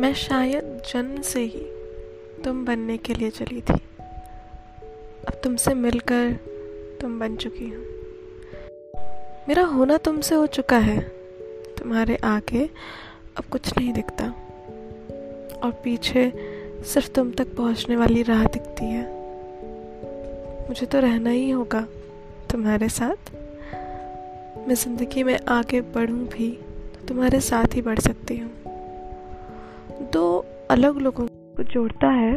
मैं शायद जन्म से ही तुम बनने के लिए चली थी। अब तुमसे मिलकर तुम बन चुकी हो। मेरा होना तुमसे हो चुका है। तुम्हारे आगे अब कुछ नहीं दिखता। और पीछे सिर्फ़ तुम तक पहुँचने वाली राह दिखती है। मुझे तो रहना ही होगा तुम्हारे साथ। मैं ज़िंदगी में आगे बढ़ूं भी तो तुम्हारे साथ ही बढ़ सकती हूँ। दो अलग लोगों को जोड़ता है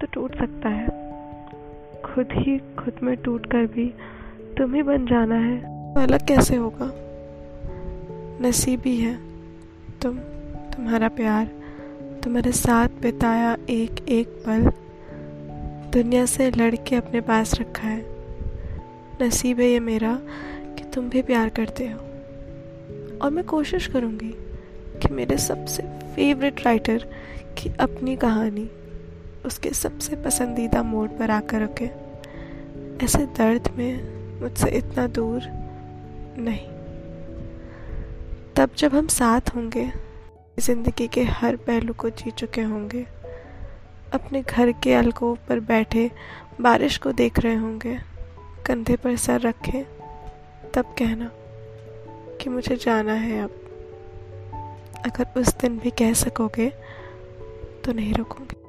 तो टूट सकता है। खुद ही खुद में टूट कर भी तुम ही बन जाना है। तो अलग कैसे होगा? नसीबी है तुम, तुम्हारा प्यार, तुम्हारे साथ बिताया एक एक पल। दुनिया से लड़के अपने पास रखा है। नसीब है ये मेरा कि तुम भी प्यार करते हो। और मैं कोशिश करूँगी कि मेरे सबसे फेवरेट राइटर की अपनी कहानी उसके सबसे पसंदीदा मोड पर आकर रखे ऐसे दर्द में मुझसे इतना दूर नहीं। तब जब हम साथ होंगे, ज़िंदगी के हर पहलू को जी चुके होंगे, अपने घर के अलकोव पर बैठे बारिश को देख रहे होंगे, कंधे पर सर रखे, तब कहना कि मुझे जाना है अब। अगर उस दिन भी कह सकोगे तो नहीं रुकूँगी।